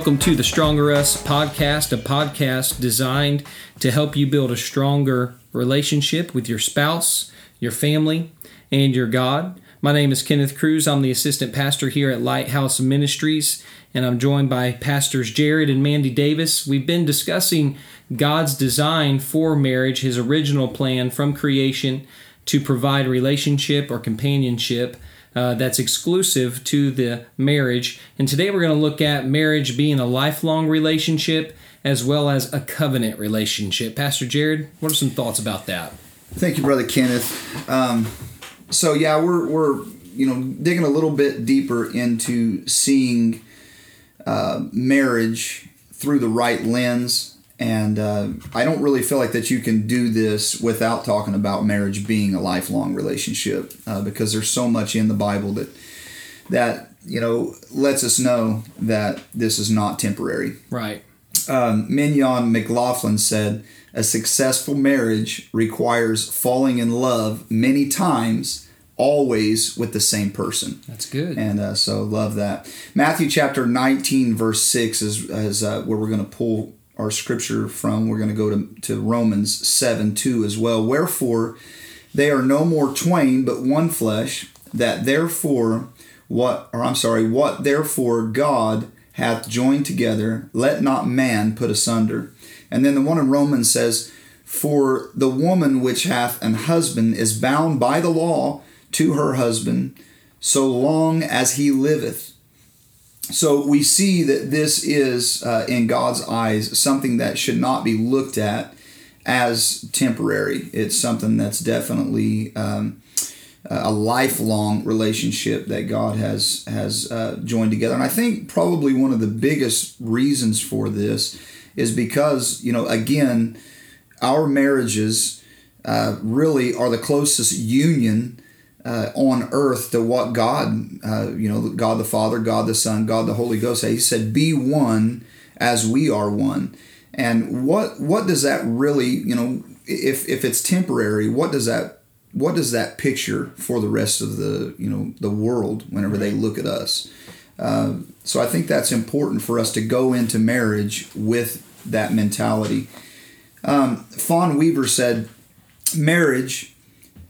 Welcome to the Stronger Us podcast, a podcast designed to help you build a stronger relationship with your spouse, your family, and your God. My name is Kenneth Cruz. I'm the assistant pastor here at Lighthouse Ministries, and I'm joined by pastors Jared and Mandy Davis. We've been discussing God's design for marriage, his original plan from creation to provide relationship or companionship uh, that's exclusive to the marriage. And today we're going to look at marriage being a lifelong relationship as well as a covenant relationship. Pastor Jared, what are some thoughts about that? Thank you, Brother Kenneth. Um, so, yeah, we're, we're you know digging a little bit deeper into seeing uh, marriage through the right lens and uh, I don't really feel like that you can do this without talking about marriage being a lifelong relationship, uh, because there's so much in the Bible that that you know lets us know that this is not temporary. Right. Um, Mignon McLaughlin said, "A successful marriage requires falling in love many times." Always with the same person. That's good. And uh, so love that. Matthew chapter 19, verse 6 is, is uh, where we're going to pull our scripture from. We're going to go to, to Romans 7 2 as well. Wherefore, they are no more twain, but one flesh, that therefore, what, or I'm sorry, what therefore God hath joined together, let not man put asunder. And then the one in Romans says, For the woman which hath an husband is bound by the law to her husband, so long as he liveth so we see that this is, uh, in God's eyes, something that should not be looked at as temporary. It's something that's definitely um, a lifelong relationship that God has has uh, joined together. And I think probably one of the biggest reasons for this is because you know again, our marriages uh, really are the closest union uh, on earth to what God, uh, you know, God the Father, God the Son, God the Holy Ghost. He said, "Be one as we are one." And what what does that really, you know, if if it's temporary, what does that what does that picture for the rest of the you know the world whenever they look at us? Uh, so I think that's important for us to go into marriage with that mentality. Um, Fawn Weaver said, "Marriage."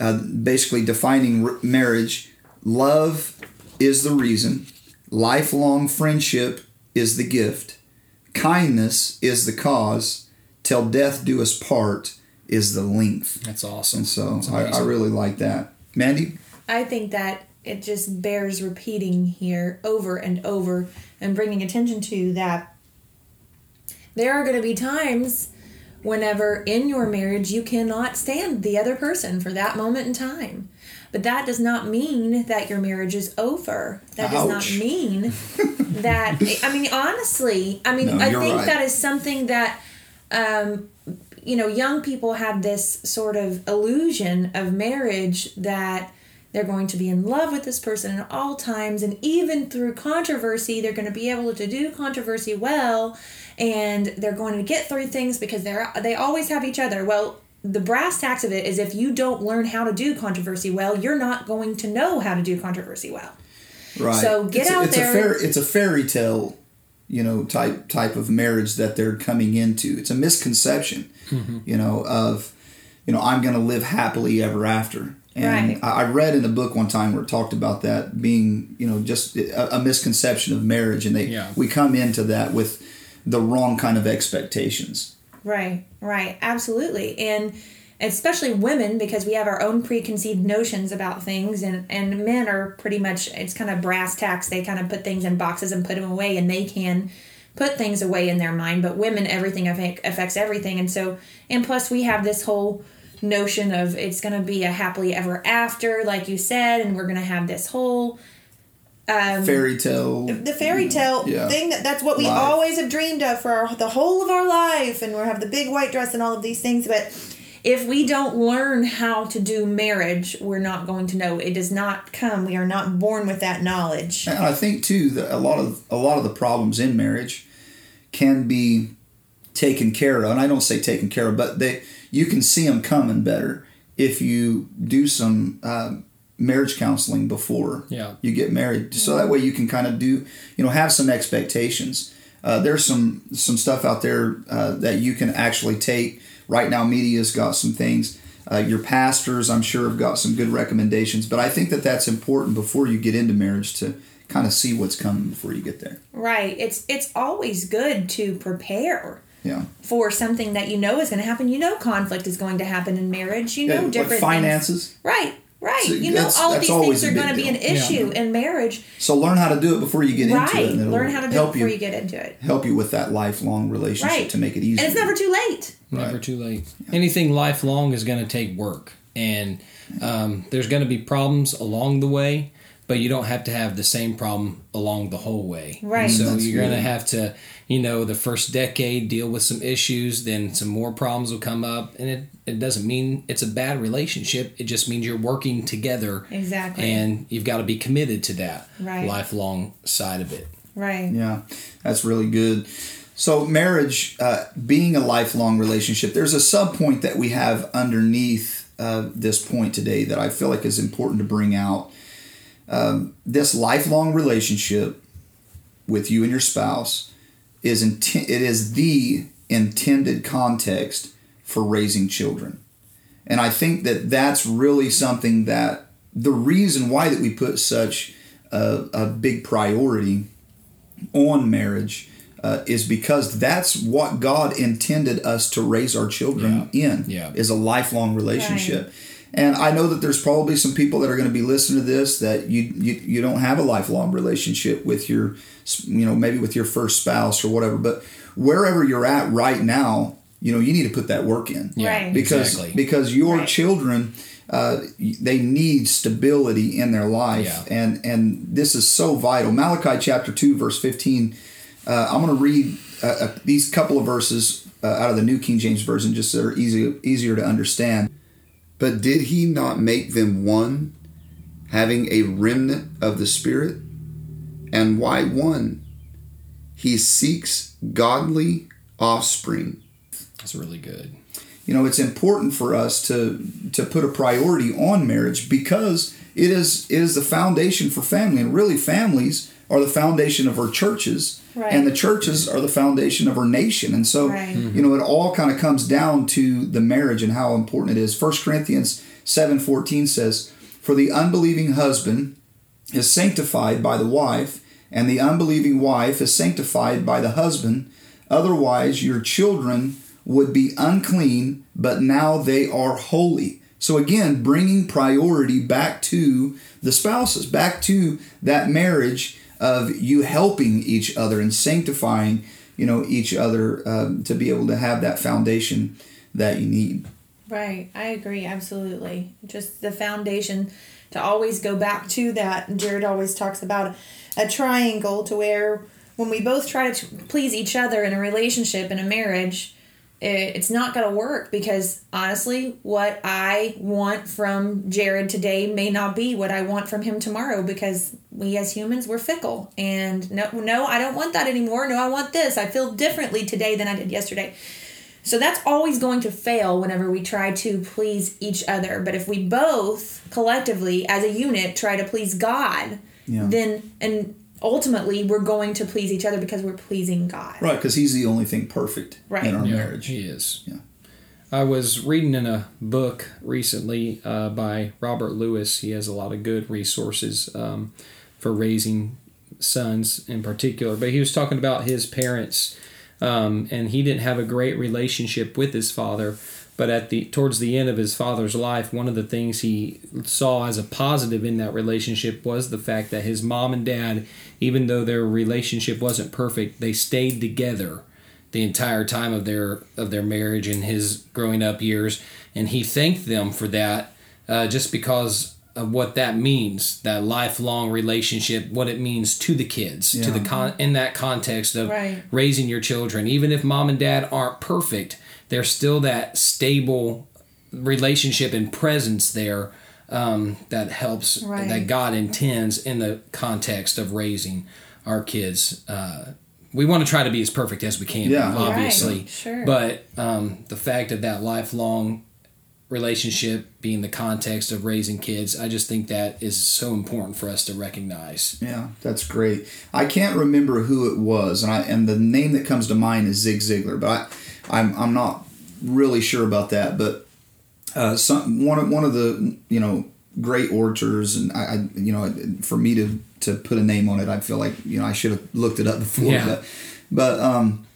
Uh, basically defining r- marriage love is the reason, lifelong friendship is the gift, kindness is the cause, till death do us part is the length. That's awesome. And so I, I really like that. Mandy? I think that it just bears repeating here over and over and bringing attention to that there are going to be times whenever in your marriage you cannot stand the other person for that moment in time. But that does not mean that your marriage is over. That Ouch. does not mean that, I mean, honestly, I mean, no, I think right. that is something that, um, you know, young people have this sort of illusion of marriage that they're going to be in love with this person at all times, and even through controversy, they're going to be able to do controversy well, and they're going to get through things because they're they always have each other. Well, the brass tacks of it is if you don't learn how to do controversy well, you're not going to know how to do controversy well. Right. So get it's out a, it's there. A fair, it's a fairy tale, you know, type type of marriage that they're coming into. It's a misconception, mm-hmm. you know, of you know I'm going to live happily ever after. And right. I read in a book one time where it talked about that being, you know, just a, a misconception of marriage, and they yeah. we come into that with the wrong kind of expectations. Right, right, absolutely, and especially women because we have our own preconceived notions about things, and and men are pretty much it's kind of brass tacks. They kind of put things in boxes and put them away, and they can put things away in their mind. But women, everything affects everything, and so and plus we have this whole notion of it's going to be a happily ever after, like you said, and we're going to have this whole um, fairy tale. The fairy tale yeah. thing that that's what we Life. always have dreamed of for our, the whole of our life, and we have the big white dress and all of these things. But if we don't learn how to do marriage, we're not going to know. It does not come. We are not born with that knowledge. And I think too that a lot of a lot of the problems in marriage can be taken care of. And I don't say taken care of, but they you can see them coming better if you do some uh, marriage counseling before yeah. you get married. So that way you can kind of do, you know, have some expectations. Uh, there's some some stuff out there uh, that you can actually take. Right now, media's got some things. Uh, your pastors, I'm sure, have got some good recommendations. But I think that that's important before you get into marriage to kind of see what's coming before you get there. Right. It's it's always good to prepare Yeah. for something that you know is going to happen. You know, conflict is going to happen in marriage. You know, Yeah, like different things. finances. Right. Right. So you know, all of these things are going to be an deal. issue in marriage. So learn how to do it before you get into Right. it. it'll Learn how to do it help before you you get into it. help you with that lifelong relationship Right. to make it easier. And it's never too late. Never too late. Anything lifelong is going to take work, and um, there's going to be problems along the way, but you don't have to have the same problem along the whole way. Right. So That's you're going to have to, you know, the first decade deal with some issues, then some more problems will come up, and it it doesn't mean it's a bad relationship. It just means you're working together. Exactly. And you've got to be committed to that Right. lifelong side of it. Right. Yeah, that's really good. So, marriage uh, being a lifelong relationship, there's a sub point that we have underneath uh, this point today that I feel like is important to bring out. Um, this lifelong relationship with you and your spouse is inten- it is the intended context for raising children. And I think that that's really something that the reason why that we put such a, a big priority on marriage uh, is because that's what God intended us to raise our children in Yeah. is a lifelong relationship. And I know that there's probably some people that are going to be listening to this that you, you you don't have a lifelong relationship with your you know maybe with your first spouse or whatever but wherever you're at right now you know you need to put that work in Yeah, Right. because exactly. because your Right. children uh, they need stability in their life Yeah. and and this is so vital malachi chapter 2 verse 15 uh, i'm going to read uh, uh, these couple of verses uh, out of the new king james version just so they're easy, easier to understand but did he not make them one having a remnant of the spirit? And why one? He seeks godly offspring. That's really good. you know it's important for us to to put a priority on marriage because it is it is the foundation for family and really families are the foundation of our churches Right. and the churches are the foundation of our nation. And so Right. Hmm. you know it all kind of comes down to the marriage and how important it is. First corinthians 7.14 says for the unbelieving husband is sanctified by the wife and the unbelieving wife is sanctified by the husband. Otherwise your children would be unclean but now they are holy. So again bringing priority back to the spouses back to that marriage of you helping each other and sanctifying you know each other um, to be able to have that foundation that you need Right. I agree. Absolutely. Just the foundation to always go back to that. Jared always talks about a triangle to where when we both try to please each other in a relationship, in a marriage, it's not going to work because honestly, what I want from Jared today may not be what I want from him tomorrow because we as humans, we're fickle. And no, no, I don't want that anymore. No, I want this. I feel differently today than I did yesterday. So that's always going to fail whenever we try to please each other. But if we both collectively, as a unit, try to please God, Yeah. then and ultimately we're going to please each other because we're pleasing God. right because he's the only thing perfect Right. in our Yeah, marriage He is. Yeah. I was reading in a book recently uh, by Robert Lewis. He has a lot of good resources um, for raising sons in particular. But he was talking about his parents, um, and he didn't have a great relationship with his father. But at the towards the end of his father's life, one of the things he saw as a positive in that relationship was the fact that his mom and dad, even though their relationship wasn't perfect, they stayed together the entire time of their of their marriage and his growing up years, and he thanked them for that, uh, just because of what that means, that lifelong relationship, what it means to the kids, to the con in that context of Right. raising your children, even if mom and dad aren't perfect, there's still that stable relationship and presence there um, that helps Right. that God intends in the context of raising our kids. Uh, we want to try to be as perfect as we can, Yeah. obviously. Right, sure. But um, the fact of that lifelong relationship being the context of raising kids. I just think that is so important for us to recognize. Yeah, that's great. I can't remember who it was, and I and the name that comes to mind is Zig Ziglar, but I, I'm I'm not really sure about that. But uh, some one of one of the you know great orators, and I, I you know for me to to put a name on it, I feel like you know I should have looked it up before. Yeah. But but um,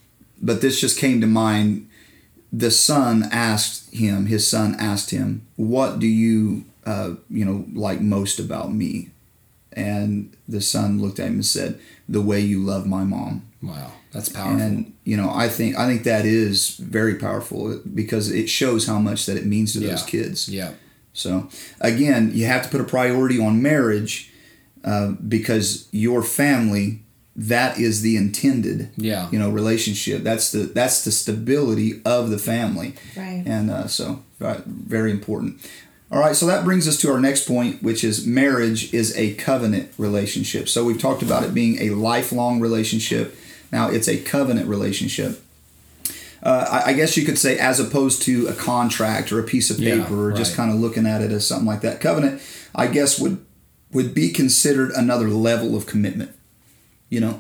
but this just came to mind. The son asked him. His son asked him, "What do you uh, you know like most about me?" And the son looked at him and said, "The way you love my mom." Wow, that's powerful. And you know, I think I think that is very powerful because it shows how much that it means to those kids. yeah, So again, you have to put a priority on marriage uh, because your family that is the intended yeah, you know relationship. That's the that's the stability of the family, Right. and uh, so uh, very important. All right, so that brings us to our next point, which is marriage is a covenant relationship. So we've talked about it being a lifelong relationship. Now it's a covenant relationship. Uh, I, I guess you could say, as opposed to a contract or a piece of Yeah, paper, or just right. kind of looking at it as something like that. Covenant, I guess, would would be considered another level of commitment. You know,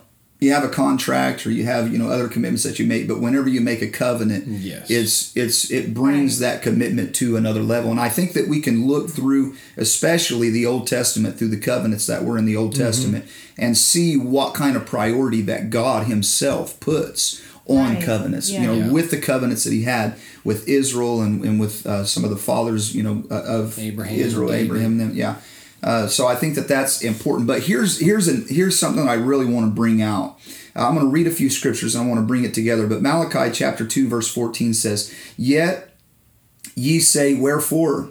you have a contract or you have you know other commitments that you make, but whenever you make a covenant, Yes. it's it's it brings that commitment to another level. And I think that we can look through, especially the Old Testament, through the covenants that were in the Old Mm-hmm. Testament, and see what kind of priority that God Himself puts on Right. covenants. Yeah. You know, Yeah. with the covenants that He had with Israel and, and with uh, some of the fathers, you know, uh, of Abraham, Israel, David. Abraham, them, yeah. Uh, so I think that that's important. But here's here's an, here's something I really want to bring out. Uh, I'm going to read a few scriptures and I want to bring it together. But Malachi chapter two verse 14 says, "Yet ye say, Wherefore?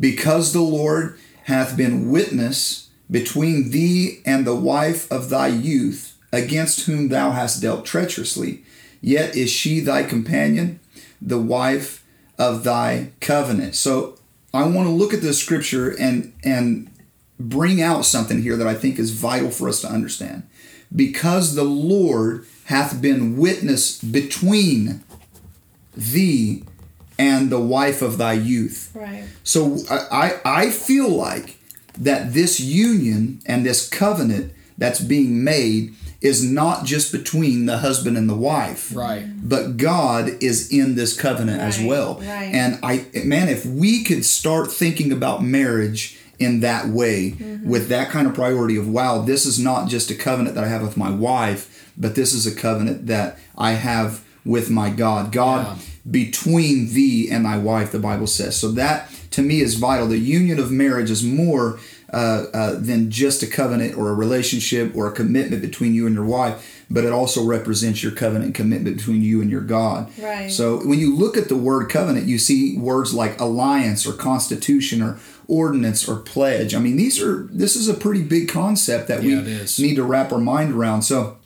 Because the Lord hath been witness between thee and the wife of thy youth, against whom thou hast dealt treacherously. Yet is she thy companion, the wife of thy covenant." So I want to look at this scripture and and bring out something here that I think is vital for us to understand. Because the Lord hath been witness between thee and the wife of thy youth. Right. So I, I I feel like that this union and this covenant that's being made is not just between the husband and the wife right. but God is in this covenant as well. right. And I man, if we could start thinking about marriage in that way, Mm-hmm. with that kind of priority of wow, this is not just a covenant that I have with my wife, but this is a covenant that I have with my God. God Yeah. between thee and thy wife, the Bible says. So that to me is vital. The union of marriage is more uh, uh, than just a covenant or a relationship or a commitment between you and your wife, but it also represents your covenant commitment between you and your God. Right. So when you look at the word covenant, you see words like alliance or constitution or ordinance or pledge. I mean, these are this is a pretty big concept that Yeah, we need to wrap our mind around. So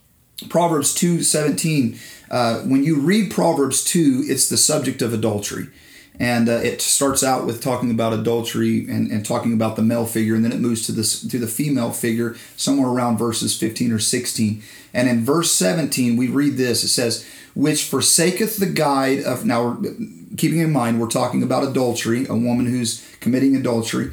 Proverbs 2 17, uh, when you read Proverbs 2, it's the subject of adultery. And uh, it starts out with talking about adultery and, and talking about the male figure, and then it moves to this to the female figure somewhere around verses 15 or 16. And in verse 17, we read this. It says, "Which forsaketh the guide of." Now, keeping in mind, we're talking about adultery, a woman who's committing adultery,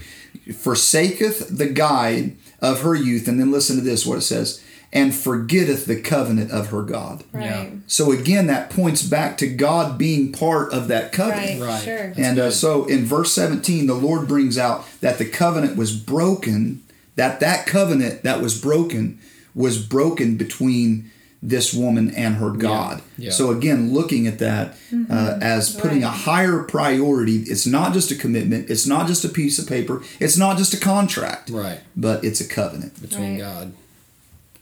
forsaketh the guide of her youth. And then listen to this: what it says, and forgetteth the covenant of her God. Right. Yeah. So again, that points back to God being part of that covenant. Right. Right. Sure. And uh, so in verse 17, the Lord brings out that the covenant was broken, that that covenant that was broken was broken between this woman and her God. Yeah. So again, looking at that uh, as putting a higher priority, it's not just a commitment, it's not just a piece of paper, it's not just a contract, Right. but it's a covenant. between Right. God.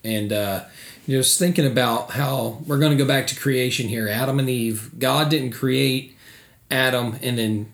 And uh, just thinking about how we're going to go back to creation here Adam and Eve. God didn't create Adam and then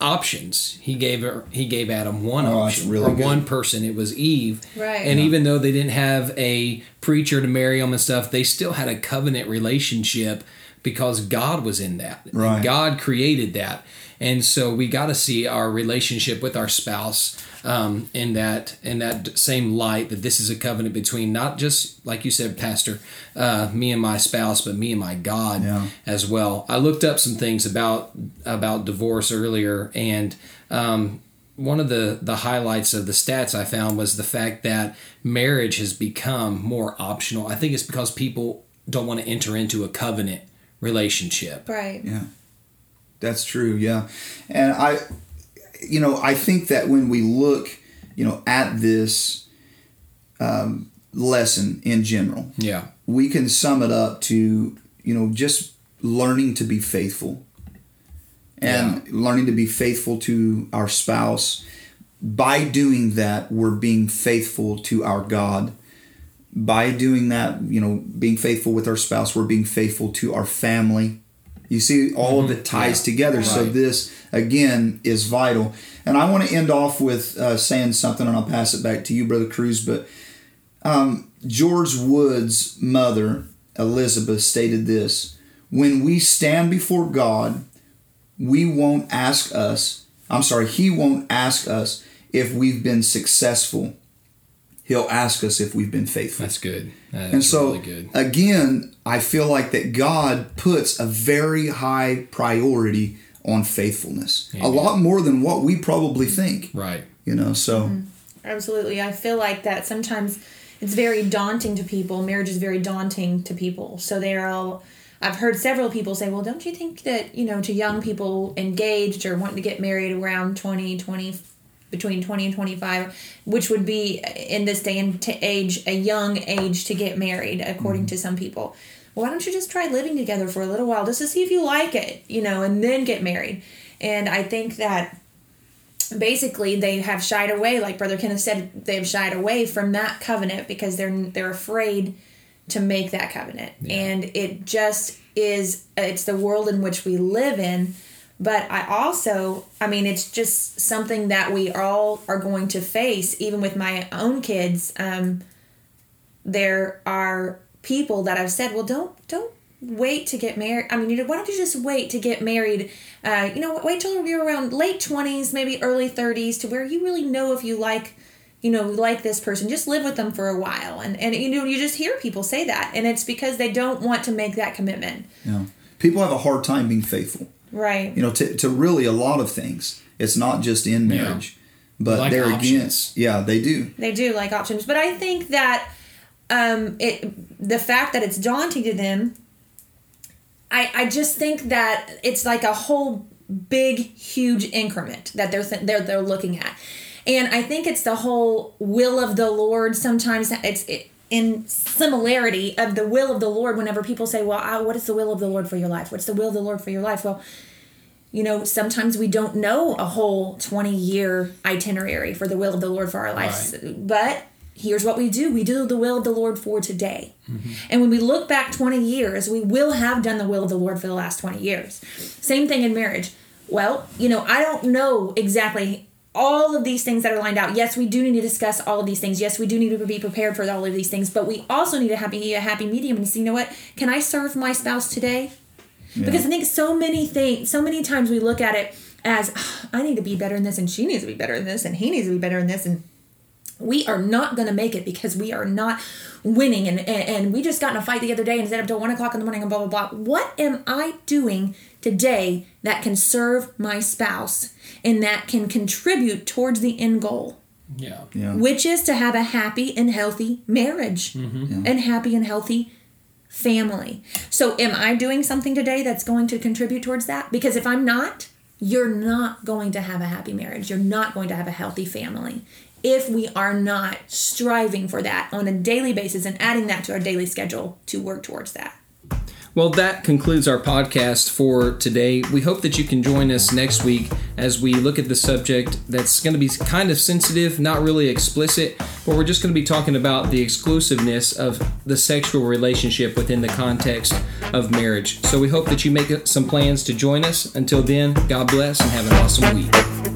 options. He gave her, he gave Adam one Oh, option really or good. one person. It was Eve. Right. And even though they didn't have a preacher to marry them and stuff, they still had a covenant relationship because God was in that. Right. God created that. And so we got to see our relationship with our spouse um, in that in that same light that this is a covenant between not just like you said, Pastor, uh, me and my spouse, but me and my God Yeah. as well. I looked up some things about about divorce earlier, and um, one of the the highlights of the stats I found was the fact that marriage has become more optional. I think it's because people don't want to enter into a covenant relationship. Right. Yeah. That's true. Yeah. And I, you know, I think that when we look, you know, at this um, lesson in general, Yeah. we can sum it up to, you know, just learning to be faithful and learning to be faithful to our spouse. By doing that, we're being faithful to our God. By doing that, you know, being faithful with our spouse, we're being faithful to our family. You see, all of it ties Yeah. together. So, this, again, is vital. And I want to end off with uh, saying something, and I'll pass it back to you, Brother Cruz. But um, George Wood's mother, Elizabeth, stated this When we stand before God, we won't ask us, I'm sorry, He won't ask us if we've been successful. He'll ask us if we've been faithful. That's good. That's And so, really good. again, I feel like that God puts a very high priority on faithfulness, a lot more than what we probably think. Right. You know, so mm-hmm. Absolutely. I feel like that sometimes it's very daunting to people. Marriage is very daunting to people. So they're all I've heard several people say, "Well, don't you think that, you know, to young people engaged or wanting to get married around 20, 20 between 20 and 25, which would be uh, in this day and t- age a young age to get married according mm-hmm. to some people. Why don't you just try living together for a little while just to see if you like it, you know, and then get married?" And I think that basically they have shied away like brother kenneth said they've shied away from that covenant because they're they're afraid to make that covenant and it just is it's the world in which we live in but i also i mean it's just something that we all are going to face even with my own kids. Um, there are people that have said well don't don't wait to get married. I mean you know why don't you just wait to get married? Uh, you know wait till you're around late 20s maybe early 30s to where you really know if you like you know like this person. Just live with them for a while. And and you know you just hear people say that. And it's because they don't want to make that commitment. Know, people have a hard time being faithful. Right You know, to, to really a lot of things. It's not just in Yeah. marriage, but Like there options. again, yeah, they do. they do like options but i think that um it the fact that it's daunting to them i i just think that it's like a whole big huge increment that they're th- they're they're looking at and i think it's the whole will of the lord sometimes it's it, in similarity of the will of the lord whenever people say well uh, what is the will of the lord for your life what's the will of the lord for your life well you know, sometimes we don't know a whole 20 year itinerary for the will of the Lord for our lives. But here's what we do we do the will of the Lord for today. And when we look back 20 years, we will have done the will of the Lord for the last 20 years. Same thing in marriage. Well, you know, I don't know exactly all of these things that are lined out. Yes, we do need to discuss all of these things. Yes, we do need to be prepared for all of these things, but we also need to have a happy medium and say, you know what? Can I serve my spouse today? Because I think so many things, so many times we look at it as "Ah, I need to be better in this, and she needs to be better in this, and he needs to be better in this, and we are not going to make it because we are not winning, and, and and we just got in a fight the other day and stayed up till one o'clock in the morning and blah blah blah. What am I doing today that can serve my spouse and that can contribute towards the end goal? Yeah. Yeah. which is to have a happy and healthy marriage mm-hmm. and happy and healthy family. So, am I doing something today that's going to contribute towards that? Because if I'm not, you're not going to have a happy marriage. You're not going to have a healthy family if we are not striving for that on a daily basis and adding that to our daily schedule to work towards that. Well, that concludes our podcast for today. We hope that you can join us next week as we look at the subject that's going to be kind of sensitive, not really explicit, but we're just going to be talking about the exclusiveness of the sexual relationship within the context of marriage. So we hope that you make some plans to join us. Until then, God bless and have an awesome week.